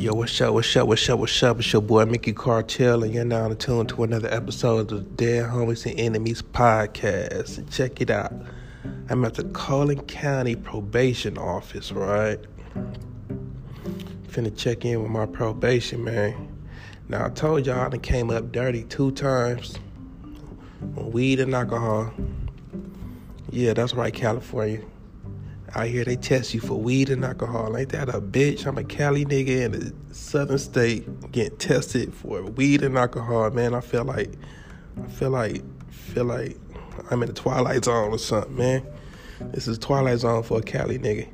Yo, what's up, what's up, what's up, what's up? It's your boy Mickey Cartel, and you're now tuned to another episode of the Dead Homies and Enemies podcast. Check it out. I'm at the Collin County Probation Office, right? Finna check in with my probation, man. Now, I told y'all I done came up dirty two times on weed and alcohol. Yeah, that's right, California. Out here, they test you for weed and alcohol. Ain't that a bitch? I'm a Cali nigga in a southern state getting tested for weed and alcohol. Man, I feel like, I feel like, feel like I'm in the Twilight Zone or something, man. This is Twilight Zone for a Cali nigga.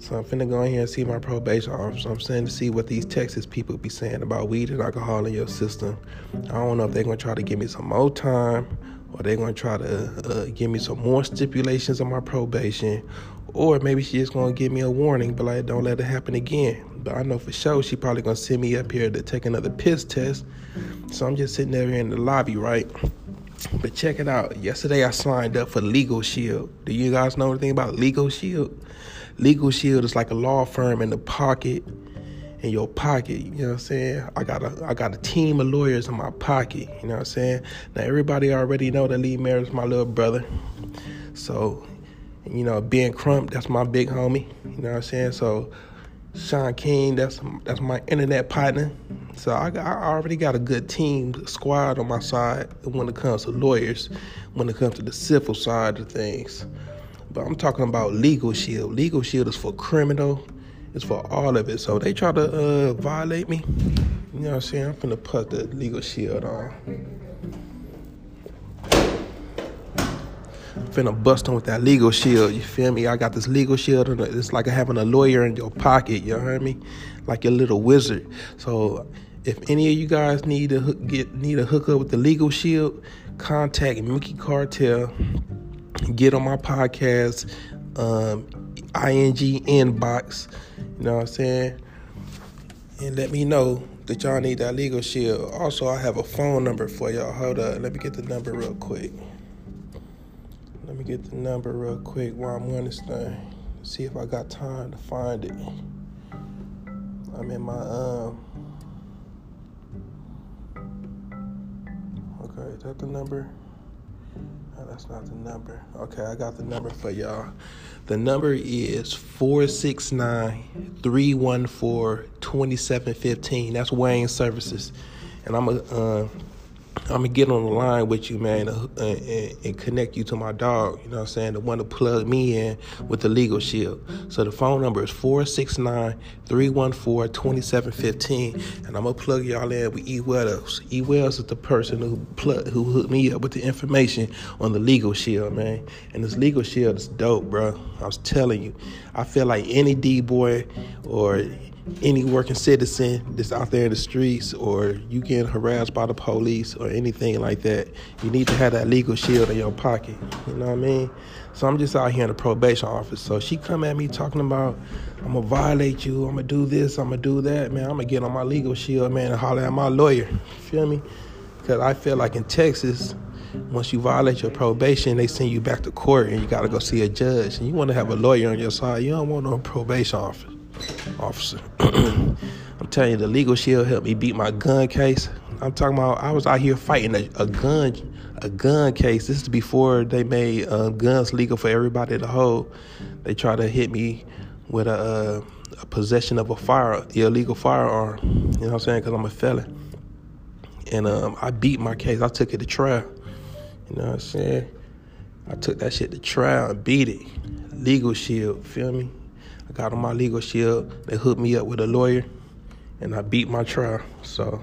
So I'm finna go in here and see my probation officer. I'm saying to see what these Texas people be saying about weed and alcohol in your system. I don't know if they're gonna try to give me some more time or they're gonna try to uh, give me some more stipulations on my probation, or maybe she's just gonna give me a warning, but like don't let it happen again. But I know for sure she probably gonna send me up here to take another piss test. So I'm just sitting there in the lobby, right? But check it out. Yesterday I signed up for Legal Shield. Do you guys know anything about Legal Shield? Legal Shield is like a law firm in the pocket in your pocket. You know what I'm saying? I got a I got a team of lawyers in my pocket. You know what I'm saying? Now everybody already know that Lee Merritt is my little brother. So, you know, Ben Crump, that's my big homie. You know what I'm saying? So Shaun King, that's that's my internet partner. So I, got, I already got a good team squad on my side when it comes to lawyers, when it comes to the civil side of things. But I'm talking about Legal Shield. Legal Shield is for criminal it's for all of it. So they try to uh, violate me. You know what I'm saying? I'm finna put the legal shield on. Finna bust on with that legal shield. You feel me? I got this legal shield. And it's like having a lawyer in your pocket. You hear me? Like your little wizard. So if any of you guys need to hook, get need a hookup with the legal shield, contact Mickey Cartel. Get on my podcast. Um, ing inbox. You know what I'm saying? And let me know that y'all need that legal shield. Also, I have a phone number for y'all. Hold up. Let me get the number real quick. Let me get the number real quick while I'm on this thing. See if I got time to find it. I'm in my um. Okay, is that the number? No, that's not the number. Okay, I got the number for y'all. The number is 469 314 2715. That's Wayne Services. And I'm a. Uh, I'm gonna get on the line with you, man, uh, and, and, connect you to my dog. You know what I'm saying? The one to plug me in with the legal shield. So the phone number is 469-314-2715. And I'm gonna plug y'all in with E Wells. E Wells is the person who plug, who hooked me up with the information on the legal shield, man. And this legal shield is dope, bro. I was telling you. I feel like any D boy or any working citizen that's out there in the streets or you getting harassed by the police or anything like that, you need to have that legal shield in your pocket. You know what I mean? So I'm just out here in the probation office. So she come at me talking about, I'm gonna violate you, I'm gonna do this, I'm gonna do that, man. I'm gonna get on my legal shield, man, and holler at my lawyer. Feel me? Because I feel like in Texas, once you violate your probation, they send you back to court and you gotta go see a judge. And you wanna have a lawyer on your side. You don't want no probation officer officer. I'm telling you, the legal shield helped me beat my gun case. I'm talking about I was out here fighting a, a gun a gun case. This is before they made uh, guns legal for everybody to hold. They tried to hit me with a, uh, a possession of a fire illegal firearm. You know what I'm saying? Because I'm a felon. And um, I beat my case. I took it to trial. You know what I'm saying? I took that shit to trial and beat it. Legal shield, feel me? I got on my legal shield. They hooked me up with a lawyer, and I beat my trial. So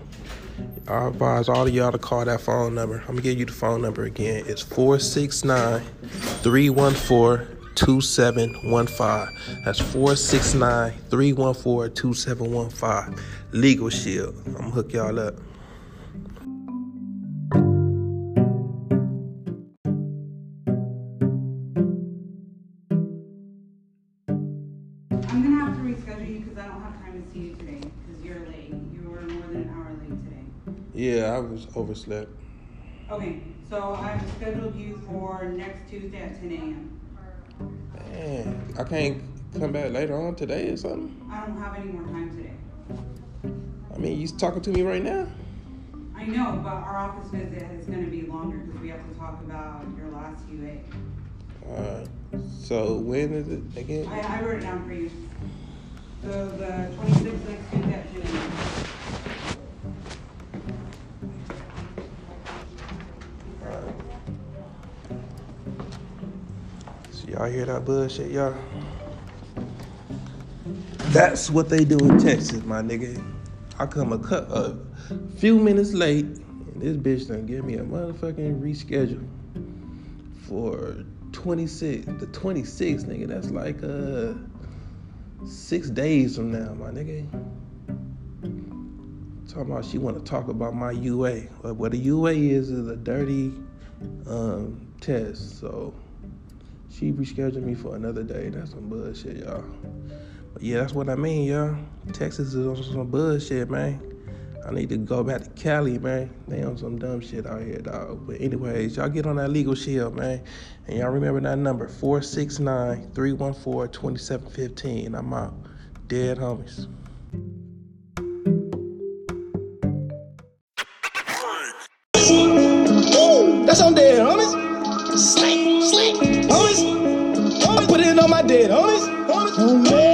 I advise all of y'all to call that phone number. I'm gonna give you the phone number again. It's 469 314 2715. That's 469 314 2715. Legal Shield. I'm gonna hook y'all up. Yeah, I was overslept. Okay, so I've scheduled you for next Tuesday at ten AM. Man, I can't come back later on today or something? I don't have any more time today. I mean, you talking to me right now? I know, but our office visit is gonna be longer because we have to talk about your last UA. Alright. So when is it again? I, I wrote it down for you. So the twenty-sixth next Tuesday at ten AM. Alright. So y'all hear that bullshit, y'all? That's what they do in Texas, my nigga. I come a, cut, a few minutes late, and this bitch done give me a motherfucking reschedule for 26, the 26th, nigga. That's like uh six days from now, my nigga. Talking about she want to talk about my UA. What a UA is is a dirty um, test. So she rescheduled me for another day. That's some bullshit, y'all. But yeah, that's what I mean, y'all. Texas is on some bullshit, man. I need to go back to Cali, man. They on some dumb shit out here, dog. But anyways, y'all get on that legal shield, man. And y'all remember that number, 469-314-2715. I'm out. Dead homies. Ooh, that's on dead, homies. Slick, slick, homies. I put it on my dead, homies. homies.